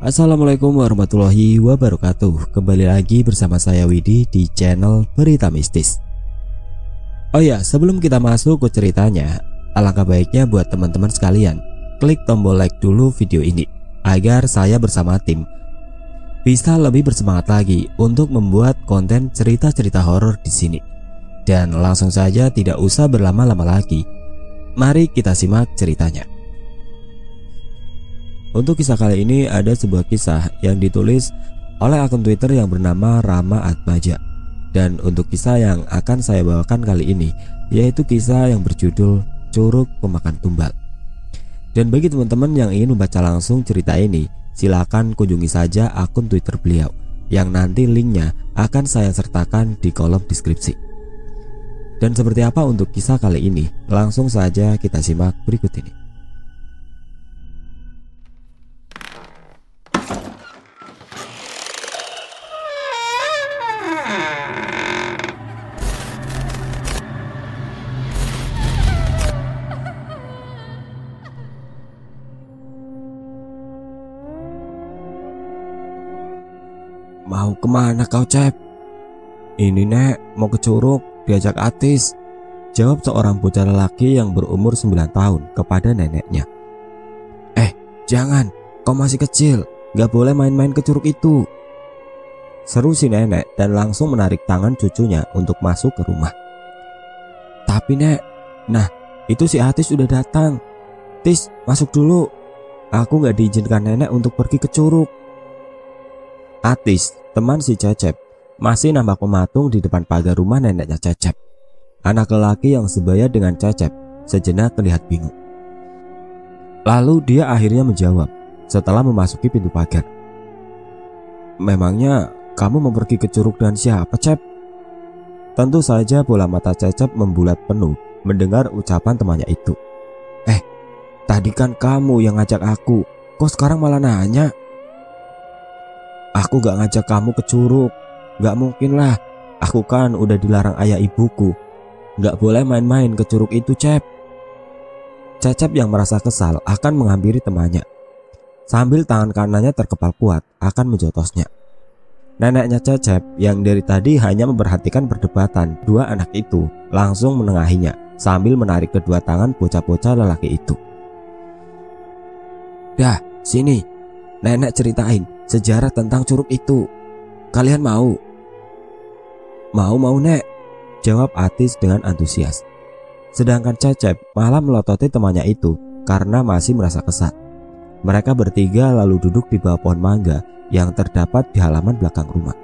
Assalamualaikum warahmatullahi wabarakatuh. Kembali lagi bersama saya Widi di channel Berita Mistis. Oh ya, sebelum kita masuk ke ceritanya Alangkah baiknya buat teman-teman sekalian Klik tombol like dulu video ini Agar saya bersama tim Bisa lebih bersemangat lagi Untuk membuat konten cerita-cerita horor di sini. Dan langsung saja tidak usah berlama-lama lagi. Mari kita simak ceritanya untuk kisah kali ini ada sebuah kisah yang ditulis oleh akun Twitter yang bernama Rama Atmaja. Dan untuk kisah yang akan saya bawakan kali ini yaitu kisah yang berjudul Curug Pemakan Tumbal. Dan bagi teman-teman yang ingin membaca langsung cerita ini, silakan kunjungi saja akun Twitter beliau yang nanti linknya akan saya sertakan di kolom deskripsi. Dan seperti apa untuk kisah kali ini? Langsung saja kita simak berikut ini. Mau ke mana kau Cep? Ini nek mau ke curug diajak Atis Jawab seorang bocah lelaki yang berumur 9 tahun kepada neneknya. Eh jangan. Kau masih kecil. Gak boleh main-main ke curug itu. Seru si nenek dan langsung menarik tangan cucunya untuk masuk ke rumah. Tapi nek Nah itu si Atis sudah datang. Tis masuk dulu. Aku gak diizinkan nenek untuk pergi ke curug Atis, teman si Cecep, masih nampak mematung di depan pagar rumah neneknya Cecep. Anak lelaki yang sebaya dengan Cecep sejenak terlihat bingung. Lalu dia akhirnya menjawab setelah memasuki pintu pagar. Memangnya kamu mau pergi ke curug dan siapa, Cep? Tentu saja bola mata Cecep membulat penuh mendengar ucapan temannya itu. Eh, tadi kan kamu yang ngajak aku, kok sekarang malah nanya? Aku gak ngajak kamu ke curug. Gak mungkin lah. Aku kan udah dilarang ayah ibuku. Gak boleh main-main ke curug itu Cep. Cecep yang merasa kesal akan menghampiri temannya. Sambil tangan kanannya terkepal kuat akan menjotosnya. Neneknya Cecep yang dari tadi hanya memperhatikan perdebatan dua anak itu langsung menengahinya sambil menarik kedua tangan bocah-bocah lelaki itu. Dah, sini. Nenek ceritain sejarah tentang curug itu. Kalian mau? Mau mau nek, jawab Atis dengan antusias. Sedangkan Cecep malah melototi temannya itu karena masih merasa kesat. Mereka bertiga lalu duduk di bawah pohon mangga yang terdapat di halaman belakang rumah.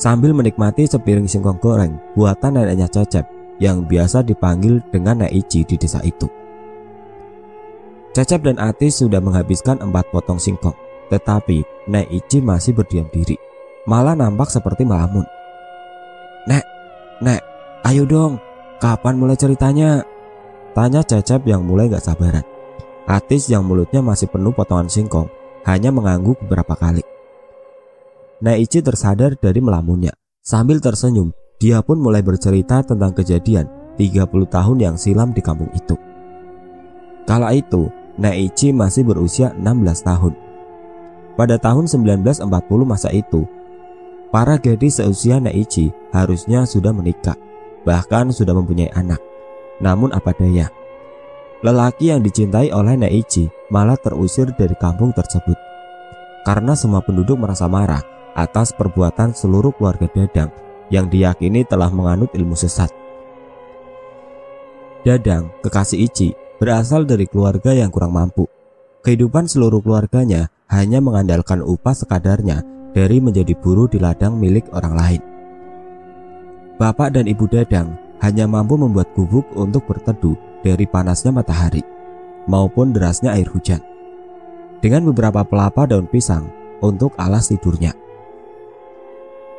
Sambil menikmati sepiring singkong goreng buatan neneknya Cecep yang biasa dipanggil dengan Nek Ici di desa itu. Cecep dan Atis sudah menghabiskan empat potong singkong. Tetapi Nek Ici masih berdiam diri. Malah nampak seperti melamun. Nek, Nek, ayo dong. Kapan mulai ceritanya? Tanya Cecep yang mulai gak sabaran. Atis yang mulutnya masih penuh potongan singkong Hanya mengangguk beberapa kali. Nek Ici tersadar dari melamunnya. Sambil tersenyum Dia pun mulai bercerita tentang kejadian 30 tahun yang silam di kampung itu. Kala itu Nek Ici masih berusia 16 tahun pada tahun 1940 masa itu, para gadis seusia Naichi harusnya sudah menikah, bahkan sudah mempunyai anak. Namun apa daya, lelaki yang dicintai oleh Naichi malah terusir dari kampung tersebut. Karena semua penduduk merasa marah atas perbuatan seluruh keluarga Dadang yang diyakini telah menganut ilmu sesat. Dadang, kekasih Ichi, berasal dari keluarga yang kurang mampu. Kehidupan seluruh keluarganya hanya mengandalkan upah sekadarnya dari menjadi buruh di ladang milik orang lain. Bapak dan ibu Dadang hanya mampu membuat gubuk untuk berteduh dari panasnya matahari maupun derasnya air hujan. Dengan beberapa pelapa daun pisang untuk alas tidurnya.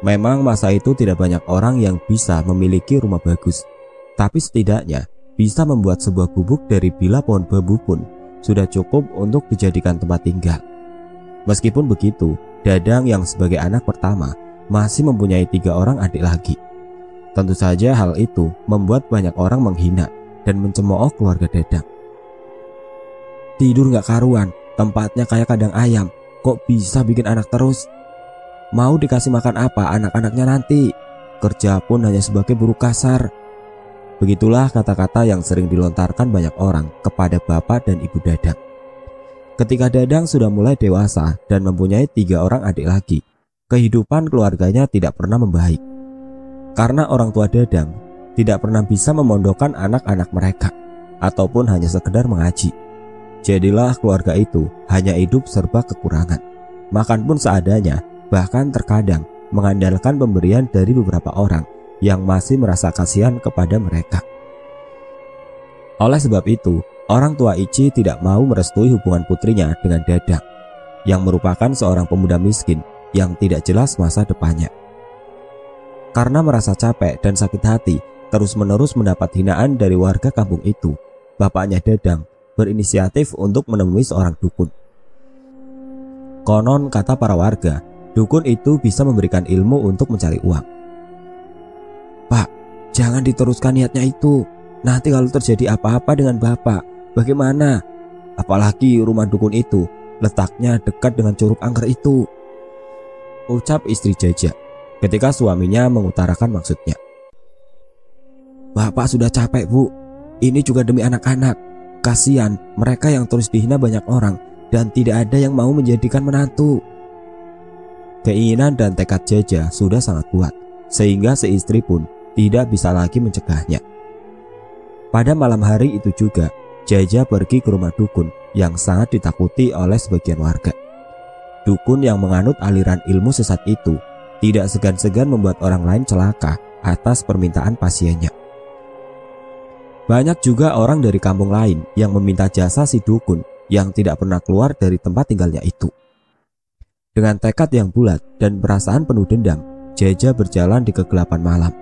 Memang masa itu tidak banyak orang yang bisa memiliki rumah bagus, tapi setidaknya bisa membuat sebuah gubuk dari bila pohon bambu pun sudah cukup untuk dijadikan tempat tinggal. Meskipun begitu, Dadang yang sebagai anak pertama masih mempunyai tiga orang adik lagi. Tentu saja hal itu membuat banyak orang menghina dan mencemooh keluarga Dadang. Tidur gak karuan, tempatnya kayak kandang ayam. kok bisa bikin anak terus? Mau dikasih makan apa anak-anaknya nanti? Kerja pun hanya sebagai buruh kasar. Begitulah kata-kata yang sering dilontarkan banyak orang kepada bapak dan ibu Dadang. Ketika Dadang sudah mulai dewasa dan mempunyai tiga orang adik lagi, kehidupan keluarganya tidak pernah membaik. Karena orang tua Dadang tidak pernah bisa memondokkan anak-anak mereka, ataupun hanya sekedar mengaji. Jadilah keluarga itu hanya hidup serba kekurangan. Makan pun seadanya, bahkan terkadang mengandalkan pemberian dari beberapa orang yang masih merasa kasihan kepada mereka. Oleh sebab itu, orang tua Ichi tidak mau merestui hubungan putrinya dengan Dadang, yang merupakan seorang pemuda miskin yang tidak jelas masa depannya. Karena merasa capek dan sakit hati, terus-menerus mendapat hinaan dari warga kampung itu, bapaknya Dadang berinisiatif untuk menemui seorang dukun. Konon kata para warga, dukun itu bisa memberikan ilmu untuk mencari uang. Jangan diteruskan niatnya itu. Nanti kalau terjadi apa-apa dengan bapak, bagaimana? Apalagi rumah dukun itu letaknya dekat dengan curug angker itu. Ucap istri Jaja ketika suaminya mengutarakan maksudnya. Bapak sudah capek bu, ini juga demi anak-anak. Kasihan mereka yang terus dihina banyak orang dan tidak ada yang mau menjadikan menantu. Keinginan dan tekad Jaja sudah sangat kuat, sehingga seistri pun tidak bisa lagi mencegahnya. Pada malam hari itu juga, Jaja pergi ke rumah dukun yang sangat ditakuti oleh sebagian warga. Dukun yang menganut aliran ilmu sesat itu tidak segan-segan membuat orang lain celaka atas permintaan pasiennya. Banyak juga orang dari kampung lain yang meminta jasa si dukun yang tidak pernah keluar dari tempat tinggalnya itu. Dengan tekad yang bulat dan perasaan penuh dendam, Jaja berjalan di kegelapan malam.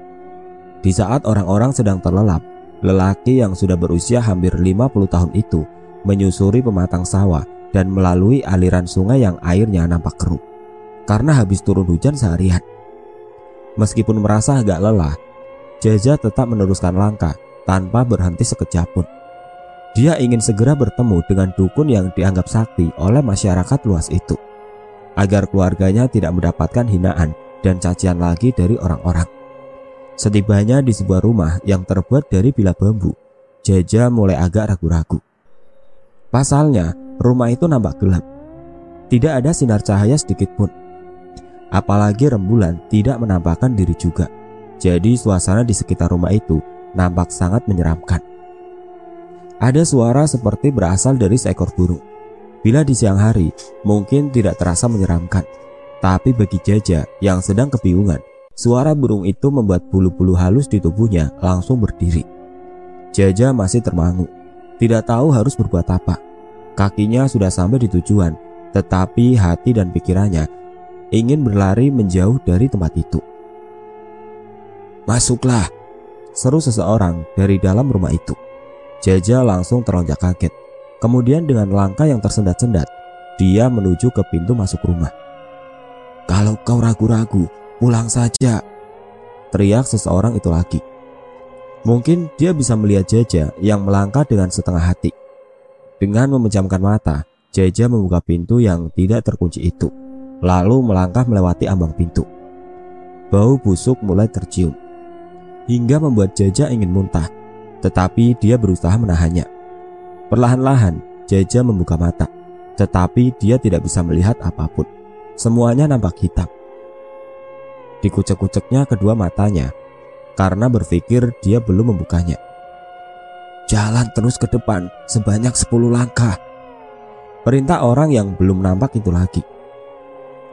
Di saat orang-orang sedang terlelap, lelaki yang sudah berusia hampir 50 tahun itu menyusuri pematang sawah dan melalui aliran sungai yang airnya nampak keruh karena habis turun hujan seharian. Meskipun merasa agak lelah, Jaja tetap meneruskan langkah tanpa berhenti sekejap pun. Dia ingin segera bertemu dengan dukun yang dianggap sakti oleh masyarakat luas itu, agar keluarganya tidak mendapatkan hinaan dan cacian lagi dari orang-orang. Setibanya di sebuah rumah yang terbuat dari bila bambu, Jaja mulai agak ragu-ragu. Pasalnya, rumah itu nampak gelap. Tidak ada sinar cahaya sedikit pun. Apalagi rembulan tidak menampakkan diri juga. Jadi suasana di sekitar rumah itu nampak sangat menyeramkan. Ada suara seperti berasal dari seekor burung. Bila di siang hari, mungkin tidak terasa menyeramkan. Tapi bagi Jaja yang sedang kebingungan, Suara burung itu membuat bulu-bulu halus di tubuhnya langsung berdiri. Jaja masih termangu, tidak tahu harus berbuat apa. Kakinya sudah sampai di tujuan, tetapi hati dan pikirannya ingin berlari menjauh dari tempat itu. Masuklah, seru seseorang dari dalam rumah itu. Jaja langsung teronjak kaget. Kemudian dengan langkah yang tersendat-sendat, dia menuju ke pintu masuk rumah. Kalau kau ragu-ragu, Pulang saja, teriak seseorang itu lagi. Mungkin dia bisa melihat Jaja yang melangkah dengan setengah hati. Dengan memejamkan mata, Jaja membuka pintu yang tidak terkunci itu, lalu melangkah melewati ambang pintu. Bau busuk mulai tercium, hingga membuat Jaja ingin muntah, tetapi dia berusaha menahannya. Perlahan-lahan, Jaja membuka mata, tetapi dia tidak bisa melihat apa pun. Semuanya nampak hitam. Dikucek-kuceknya kedua matanya karena berpikir dia belum membukanya. Jalan terus ke depan sebanyak 10 langkah. Perintah orang yang belum nampak itu lagi.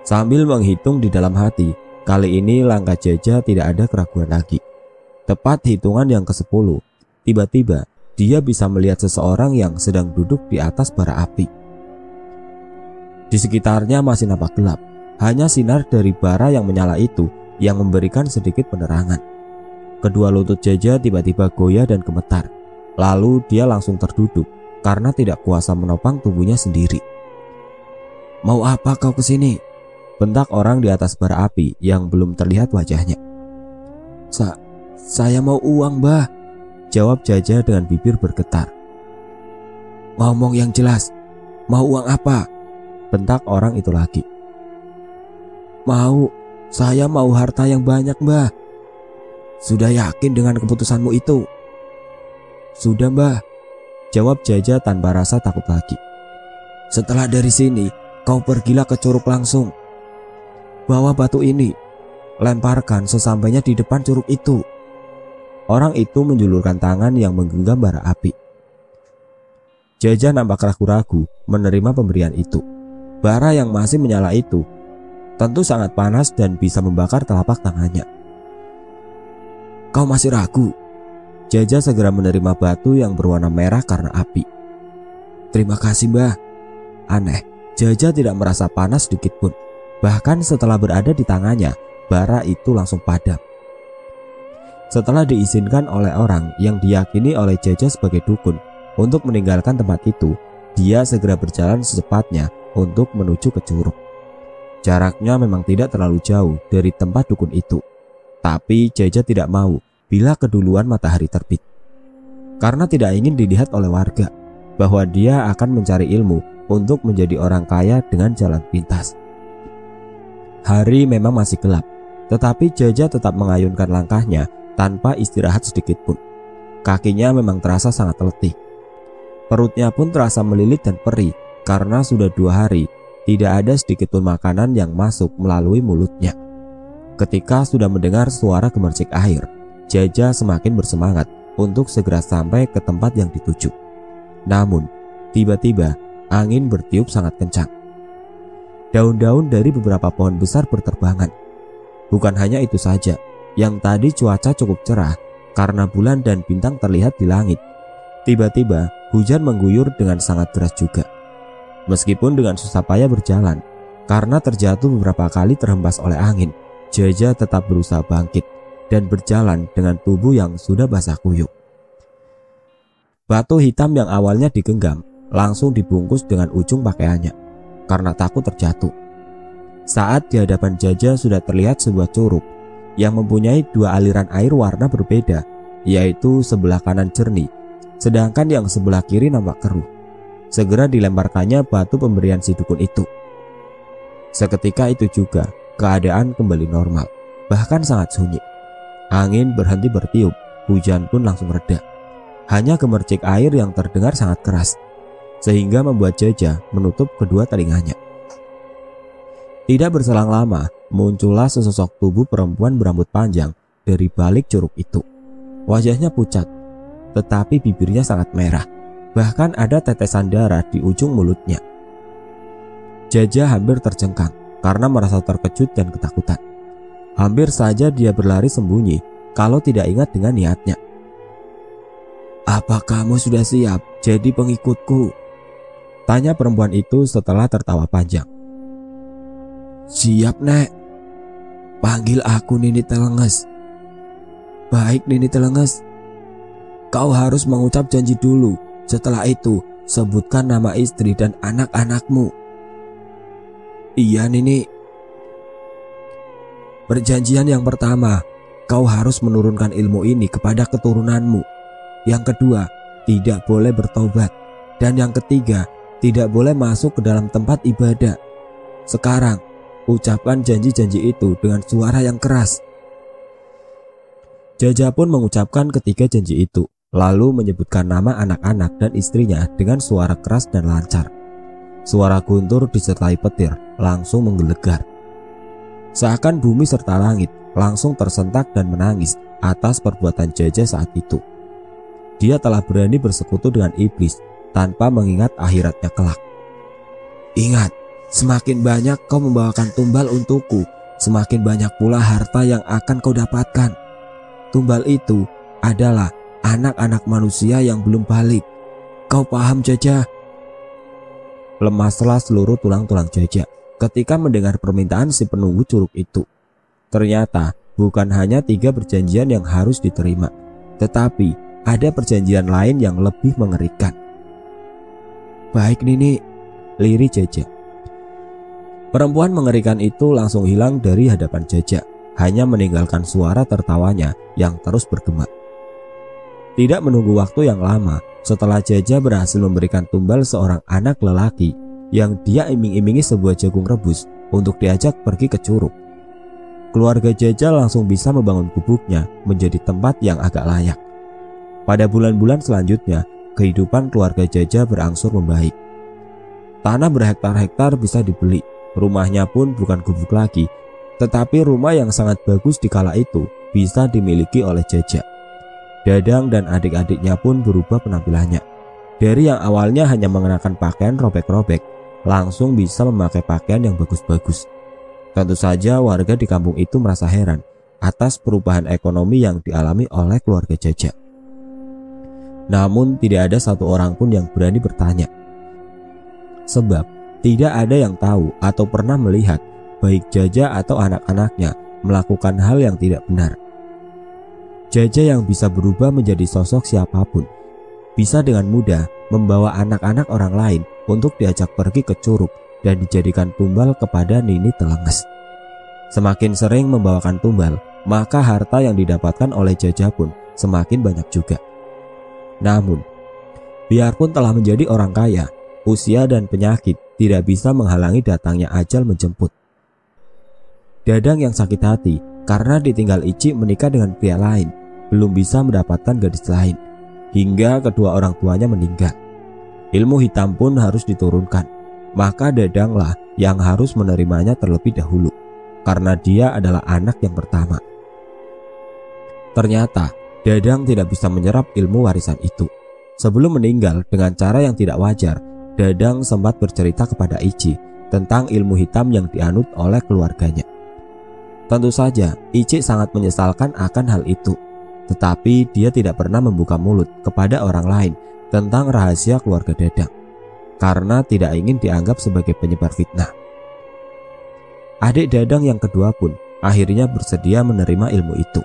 Sambil menghitung di dalam hati, kali ini langkah Jaja tidak ada keraguan lagi. Tepat hitungan yang ke-10, tiba-tiba dia bisa melihat seseorang yang sedang duduk di atas bara api. Di sekitarnya masih nampak gelap, hanya sinar dari bara yang menyala itu yang memberikan sedikit penerangan. Kedua lutut Jaja tiba-tiba goyah dan gemetar. Lalu dia langsung terduduk karena tidak kuasa menopang tubuhnya sendiri. Mau apa kau ke sini? Bentak orang di atas bara api yang belum terlihat wajahnya. Sa saya mau uang, bah. Jawab Jaja dengan bibir bergetar. Ngomong yang jelas. Mau uang apa? Bentak orang itu lagi. Mau, saya mau harta yang banyak mbah. Sudah yakin dengan keputusanmu itu? Sudah mbah, jawab Jaja tanpa rasa takut lagi. Setelah dari sini, kau pergilah ke curug langsung. Bawa batu ini, lemparkan sesampainya di depan curug itu. Orang itu menjulurkan tangan yang menggenggam bara api. Jaja nampak ragu-ragu menerima pemberian itu. Bara yang masih menyala itu tentu sangat panas dan bisa membakar telapak tangannya. Kau masih ragu? Jaja segera menerima batu yang berwarna merah karena api. Terima kasih mbah. Aneh, Jaja tidak merasa panas sedikit pun. Bahkan setelah berada di tangannya, bara itu langsung padam. Setelah diizinkan oleh orang yang diyakini oleh Jaja sebagai dukun untuk meninggalkan tempat itu, dia segera berjalan secepatnya untuk menuju ke curug. Jaraknya memang tidak terlalu jauh dari tempat dukun itu, tapi Jaja tidak mau bila keduluan matahari terbit. Karena tidak ingin dilihat oleh warga bahwa dia akan mencari ilmu untuk menjadi orang kaya dengan jalan pintas. Hari memang masih gelap, tetapi Jaja tetap mengayunkan langkahnya tanpa istirahat sedikit pun. Kakinya memang terasa sangat letih. Perutnya pun terasa melilit dan perih karena sudah dua hari tidak ada sedikit pun makanan yang masuk melalui mulutnya. Ketika sudah mendengar suara gemercik air, Jaja semakin bersemangat untuk segera sampai ke tempat yang dituju. Namun, tiba-tiba angin bertiup sangat kencang. Daun-daun dari beberapa pohon besar berterbangan. Bukan hanya itu saja, yang tadi cuaca cukup cerah karena bulan dan bintang terlihat di langit. Tiba-tiba hujan mengguyur dengan sangat deras juga. Meskipun dengan susah payah berjalan, karena terjatuh beberapa kali terhempas oleh angin, Jaja tetap berusaha bangkit dan berjalan dengan tubuh yang sudah basah kuyup. Batu hitam yang awalnya digenggam langsung dibungkus dengan ujung pakaiannya karena takut terjatuh. Saat di hadapan Jaja sudah terlihat sebuah curug yang mempunyai dua aliran air warna berbeda, yaitu sebelah kanan jernih, sedangkan yang sebelah kiri nampak keruh segera dilemparkannya batu pemberian si dukun itu. Seketika itu juga, keadaan kembali normal, bahkan sangat sunyi. Angin berhenti bertiup, hujan pun langsung reda. Hanya gemercik air yang terdengar sangat keras, sehingga membuat Jaja menutup kedua telinganya. Tidak berselang lama, muncullah sesosok tubuh perempuan berambut panjang dari balik curug itu. Wajahnya pucat, tetapi bibirnya sangat merah Bahkan ada tetesan darah di ujung mulutnya. Jaja hampir tercengkang karena merasa terkejut dan ketakutan. Hampir saja dia berlari sembunyi kalau tidak ingat dengan niatnya. Apa kamu sudah siap jadi pengikutku? Tanya perempuan itu setelah tertawa panjang. Siap, Nek. Panggil aku Nini Telenges. Baik, Nini Telenges. Kau harus mengucap janji dulu setelah itu, sebutkan nama istri dan anak-anakmu. Iya, Nini. Perjanjian yang pertama, kau harus menurunkan ilmu ini kepada keturunanmu. Yang kedua, tidak boleh bertobat. Dan yang ketiga, tidak boleh masuk ke dalam tempat ibadah. Sekarang, ucapkan janji-janji itu dengan suara yang keras. Jaja pun mengucapkan ketiga janji itu lalu menyebutkan nama anak-anak dan istrinya dengan suara keras dan lancar. Suara guntur disertai petir langsung menggelegar. Seakan bumi serta langit langsung tersentak dan menangis atas perbuatan Jaja saat itu. Dia telah berani bersekutu dengan iblis tanpa mengingat akhiratnya kelak. Ingat, semakin banyak kau membawakan tumbal untukku, semakin banyak pula harta yang akan kau dapatkan. Tumbal itu adalah anak-anak manusia yang belum balik. Kau paham Jaja? Lemaslah seluruh tulang-tulang Jaja ketika mendengar permintaan si penunggu curug itu. Ternyata bukan hanya tiga perjanjian yang harus diterima, tetapi ada perjanjian lain yang lebih mengerikan. Baik Nini, liri Jaja. Perempuan mengerikan itu langsung hilang dari hadapan Jaja, hanya meninggalkan suara tertawanya yang terus bergema. Tidak menunggu waktu yang lama, setelah Jaja berhasil memberikan tumbal seorang anak lelaki, yang dia iming-imingi sebuah jagung rebus untuk diajak pergi ke curug. Keluarga Jaja langsung bisa membangun gubuknya menjadi tempat yang agak layak. Pada bulan-bulan selanjutnya, kehidupan keluarga Jaja berangsur membaik. Tanah berhektar-hektar bisa dibeli, rumahnya pun bukan gubuk lagi, tetapi rumah yang sangat bagus di kala itu bisa dimiliki oleh Jaja. Dadang dan adik-adiknya pun berubah penampilannya. Dari yang awalnya hanya mengenakan pakaian robek-robek, langsung bisa memakai pakaian yang bagus-bagus. Tentu saja warga di kampung itu merasa heran atas perubahan ekonomi yang dialami oleh keluarga Jaja. Namun tidak ada satu orang pun yang berani bertanya. Sebab tidak ada yang tahu atau pernah melihat baik Jaja atau anak-anaknya melakukan hal yang tidak benar. Jaja yang bisa berubah menjadi sosok siapa pun bisa dengan mudah membawa anak-anak orang lain untuk diajak pergi ke curug dan dijadikan tumbal kepada Nini Telenges. Semakin sering membawakan tumbal, maka harta yang didapatkan oleh Jaja pun semakin banyak juga. Namun, biarpun telah menjadi orang kaya, usia dan penyakit tidak bisa menghalangi datangnya ajal menjemput. Dadang yang sakit hati karena ditinggal Ici menikah dengan pria lain, belum bisa mendapatkan gadis lain, hingga kedua orang tuanya meninggal. Ilmu hitam pun harus diturunkan. Maka Dadanglah yang harus menerimanya terlebih dahulu, karena dia adalah anak yang pertama. Ternyata Dadang tidak bisa menyerap ilmu warisan itu. Sebelum meninggal dengan cara yang tidak wajar, Dadang sempat bercerita kepada Ichi tentang ilmu hitam yang dianut oleh keluarganya. Tentu saja, Ichi sangat menyesalkan akan hal itu, tetapi dia tidak pernah membuka mulut kepada orang lain tentang rahasia keluarga Dadang karena tidak ingin dianggap sebagai penyebar fitnah. Adik Dadang yang kedua pun akhirnya bersedia menerima ilmu itu.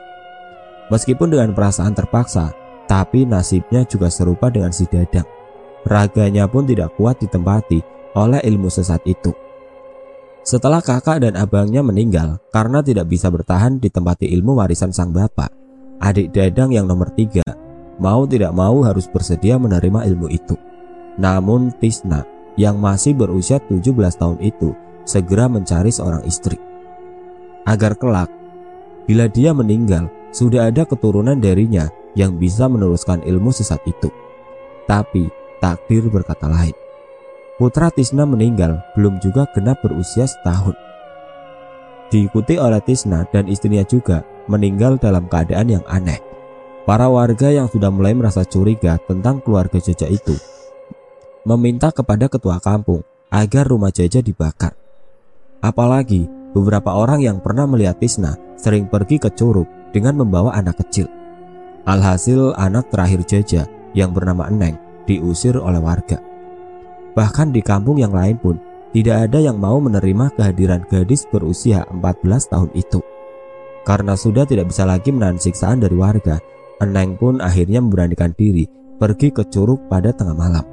Meskipun dengan perasaan terpaksa, tapi nasibnya juga serupa dengan si Dadang. Raganya pun tidak kuat ditempati oleh ilmu sesat itu. Setelah kakak dan abangnya meninggal karena tidak bisa bertahan ditempati ilmu warisan sang bapak, adik Dadang yang nomor tiga mau tidak mau harus bersedia menerima ilmu itu. Namun Tisna yang masih berusia 17 tahun itu segera mencari seorang istri. Agar kelak, bila dia meninggal, sudah ada keturunan darinya yang bisa meneruskan ilmu sesat itu. Tapi takdir berkata lain. Putra Tisna meninggal belum juga genap berusia setahun. Diikuti oleh Tisna dan istrinya juga meninggal dalam keadaan yang aneh. Para warga yang sudah mulai merasa curiga tentang keluarga Jaja itu meminta kepada ketua kampung agar rumah Jaja dibakar. Apalagi beberapa orang yang pernah melihat Tisna sering pergi ke Curug dengan membawa anak kecil. Alhasil anak terakhir Jaja yang bernama Eneng diusir oleh warga. Bahkan di kampung yang lain pun tidak ada yang mau menerima kehadiran gadis berusia 14 tahun itu. Karena sudah tidak bisa lagi menahan siksaan dari warga, Eneng pun akhirnya memberanikan diri pergi ke curug pada tengah malam.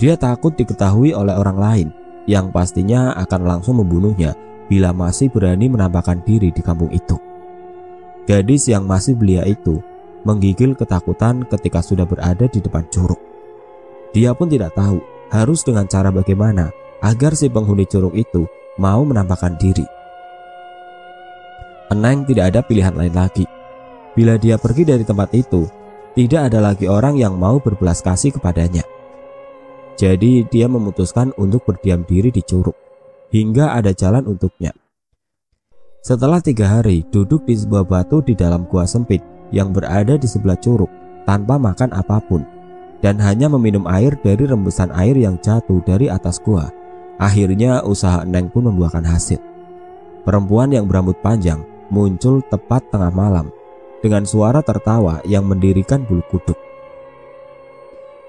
Dia takut diketahui oleh orang lain yang pastinya akan langsung membunuhnya bila masih berani menampakkan diri di kampung itu. Gadis yang masih belia itu menggigil ketakutan ketika sudah berada di depan curug. Dia pun tidak tahu harus dengan cara bagaimana agar si penghuni curug itu mau menampakkan diri. Eneng tidak ada pilihan lain lagi Bila dia pergi dari tempat itu, tidak ada lagi orang yang mau berbelas kasih kepadanya. Jadi dia memutuskan untuk berdiam diri di curug, hingga ada jalan untuknya. Setelah tiga hari duduk di sebuah batu di dalam gua sempit yang berada di sebelah curug tanpa makan apa pun dan hanya meminum air dari rembusan air yang jatuh dari atas gua, akhirnya usaha Neng pun membuahkan hasil. Perempuan yang berambut panjang muncul tepat tengah malam dengan suara tertawa yang mendirikan bulu kuduk.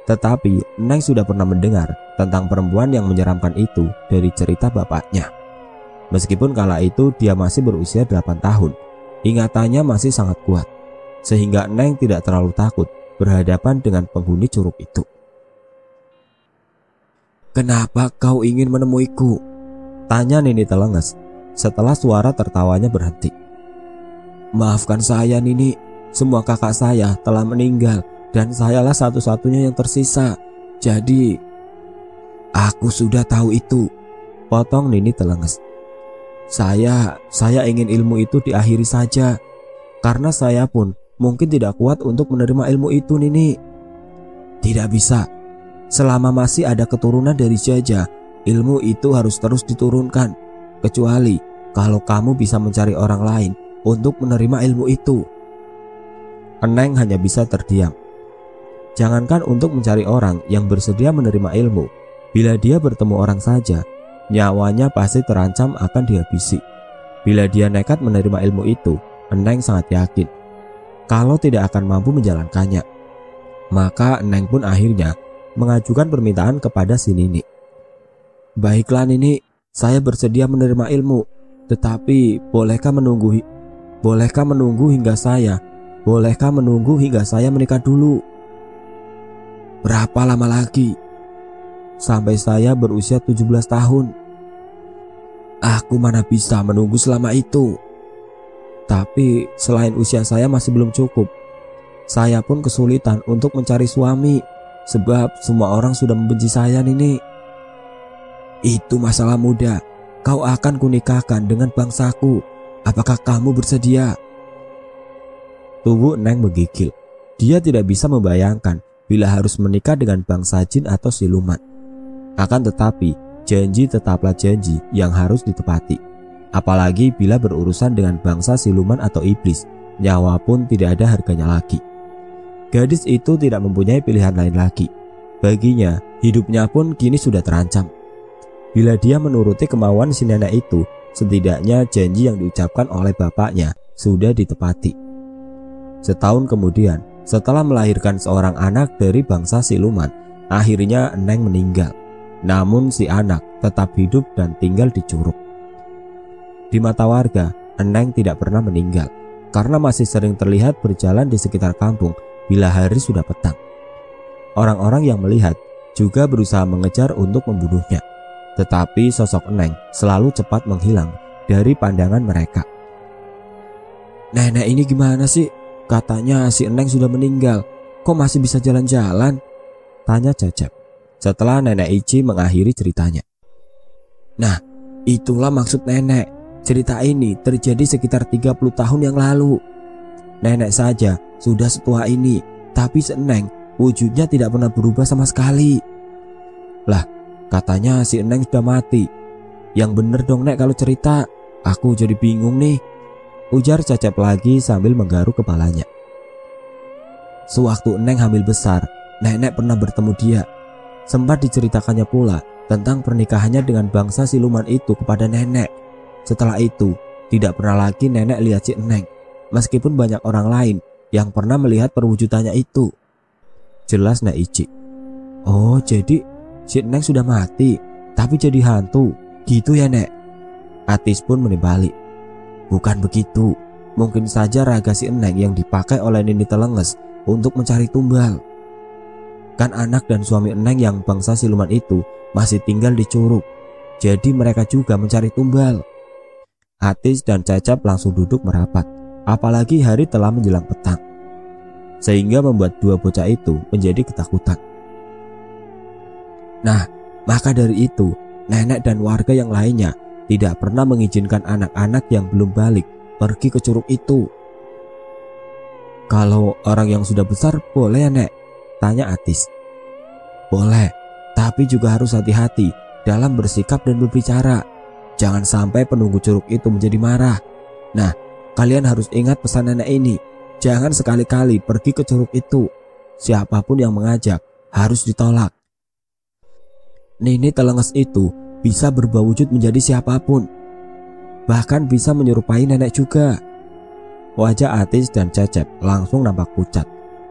Tetapi Neng sudah pernah mendengar tentang perempuan yang menyeramkan itu dari cerita bapaknya. Meskipun kala itu dia masih berusia 8 tahun, ingatannya masih sangat kuat, sehingga Neng tidak terlalu takut berhadapan dengan penghuni curug itu. Kenapa kau ingin menemuiku? Tanya Nini Telenges setelah suara tertawanya berhenti. Maafkan saya Nini, semua kakak saya telah meninggal dan sayalah satu-satunya yang tersisa. Jadi, Aku sudah tahu itu. Potong Nini telenges. Saya, saya ingin ilmu itu diakhiri saja. Karena saya pun mungkin tidak kuat untuk menerima ilmu itu Nini. Tidak bisa. Selama masih ada keturunan dari Jaja, ilmu itu harus terus diturunkan. Kecuali kalau kamu bisa mencari orang lain untuk menerima ilmu itu. Eneng hanya bisa terdiam. Jangankan untuk mencari orang yang bersedia menerima ilmu, bila dia bertemu orang saja, nyawanya pasti terancam akan dihabisi. Bila dia nekat menerima ilmu itu, Eneng sangat yakin kalau tidak akan mampu menjalankannya. Maka Eneng pun akhirnya mengajukan permintaan kepada si Nini. Baiklah Nini, saya bersedia menerima ilmu, tetapi bolehkah menunggu bolehkah menunggu hingga saya Bolehkah menunggu hingga saya menikah dulu? Berapa lama lagi? Sampai saya berusia 17 tahun. Aku mana bisa menunggu selama itu. Tapi selain usia saya masih belum cukup, saya pun kesulitan untuk mencari suami sebab semua orang sudah membenci saya Nini. Itu masalah muda. Kau akan kunikahkan dengan bangsaku. Apakah kamu bersedia? Tubuh Neng menggigil. Dia tidak bisa membayangkan bila harus menikah dengan bangsa jin atau siluman. Akan tetapi, janji tetaplah janji yang harus ditepati. Apalagi bila berurusan dengan bangsa siluman atau iblis, nyawa pun tidak ada harganya lagi. Gadis itu tidak mempunyai pilihan lain lagi. Baginya, hidupnya pun kini sudah terancam. Bila dia menuruti kemauan si nenek itu, setidaknya janji yang diucapkan oleh bapaknya sudah ditepati. Setahun kemudian, setelah melahirkan seorang anak dari bangsa siluman, akhirnya Neng meninggal. Namun si anak tetap hidup dan tinggal di Curug. Di mata warga, Eneng tidak pernah meninggal karena masih sering terlihat berjalan di sekitar kampung bila hari sudah petang. Orang-orang yang melihat juga berusaha mengejar untuk membunuhnya. Tetapi sosok Eneng selalu cepat menghilang dari pandangan mereka. Nenek ini gimana sih? Katanya si Eneng sudah meninggal. Kok masih bisa jalan-jalan? Tanya Cecep. Setelah nenek Ici mengakhiri ceritanya. Nah, itulah maksud nenek. Cerita ini terjadi sekitar 30 tahun yang lalu. Nenek saja sudah setua ini, tapi si Eneng wujudnya tidak pernah berubah sama sekali. Lah, katanya si Eneng sudah mati. Yang bener dong nek kalau cerita. Aku jadi bingung nih. Ujar Cecep lagi sambil menggaruk kepalanya. Sewaktu Neng hamil besar, nenek pernah bertemu dia. Sempat diceritakannya pula tentang pernikahannya dengan bangsa siluman itu kepada nenek. Setelah itu, tidak pernah lagi nenek lihat si Neng, meskipun banyak orang lain yang pernah melihat perwujudannya itu. Jelas Nek Ici. Oh, jadi si Neng sudah mati, tapi jadi hantu. Gitu ya, Nek? Atis pun menimbali. Bukan begitu. Mungkin saja raga si Eneng yang dipakai oleh Nini Telenges untuk mencari tumbal. Kan anak dan suami Eneng yang bangsa siluman itu masih tinggal di Curug. Jadi mereka juga mencari tumbal. Atis dan Cacap langsung duduk merapat. Apalagi hari telah menjelang petang. Sehingga membuat dua bocah itu menjadi ketakutan. Nah, maka dari itu, nenek dan warga yang lainnya tidak pernah mengizinkan anak-anak yang belum balik pergi ke curug itu. Kalau orang yang sudah besar boleh ya nek? Tanya Atis. Boleh, tapi juga harus hati-hati dalam bersikap dan berbicara. Jangan sampai penunggu curug itu menjadi marah. Nah, kalian harus ingat pesan nenek ini. Jangan sekali-kali pergi ke curug itu. Siapa pun yang mengajak harus ditolak. Nini telenges itu bisa berubah wujud menjadi siapa pun. Bahkan bisa menyerupai nenek juga. Wajah Atis dan Cecep langsung nampak pucat.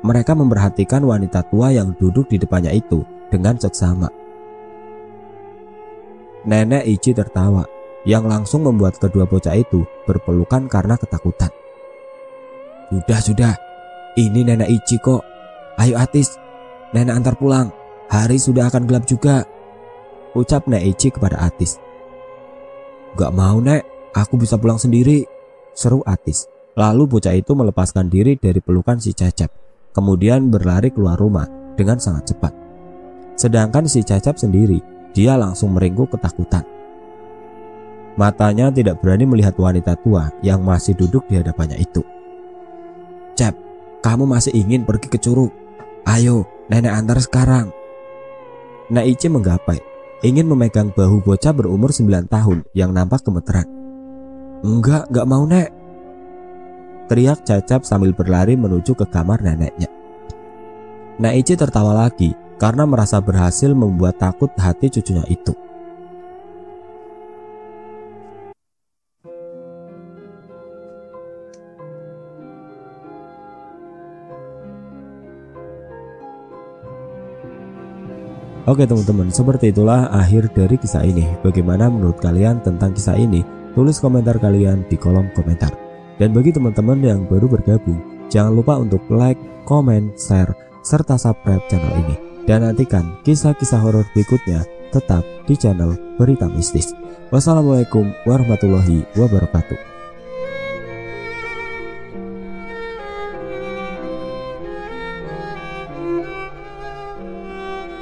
Mereka memperhatikan wanita tua yang duduk di depannya itu dengan seksama. Nenek Ichi tertawa, yang langsung membuat kedua bocah itu berpelukan karena ketakutan. Sudah, sudah. Ini nenek Ichi kok. Ayo Atis, nenek antar pulang. Hari sudah akan gelap juga. Ucap Nek Ichi kepada Atis. Gak mau Nek, aku bisa pulang sendiri. Seru Atis. Lalu bocah itu melepaskan diri dari pelukan si Cecep. Kemudian berlari keluar rumah dengan sangat cepat. Sedangkan si Cecep sendiri dia langsung meringkuk ketakutan. Matanya tidak berani melihat wanita tua yang masih duduk di hadapannya itu. Cep, kamu masih ingin pergi ke curug? Ayo, nenek antar sekarang. Naici menggapai, ingin memegang bahu bocah berumur 9 tahun yang nampak gemeteran. Enggak, enggak mau nek. Teriak Cacap sambil berlari menuju ke kamar neneknya. Naici tertawa lagi karena merasa berhasil membuat takut hati cucunya itu. Oke teman-teman, seperti itulah akhir dari kisah ini. Bagaimana menurut kalian tentang kisah ini? Tulis komentar kalian di kolom komentar. Dan bagi teman-teman yang baru bergabung, jangan lupa untuk like, comment, share, serta subscribe channel ini. Dan nantikan kisah-kisah horor berikutnya tetap di channel Berita Mistis. Wassalamualaikum warahmatullahi wabarakatuh.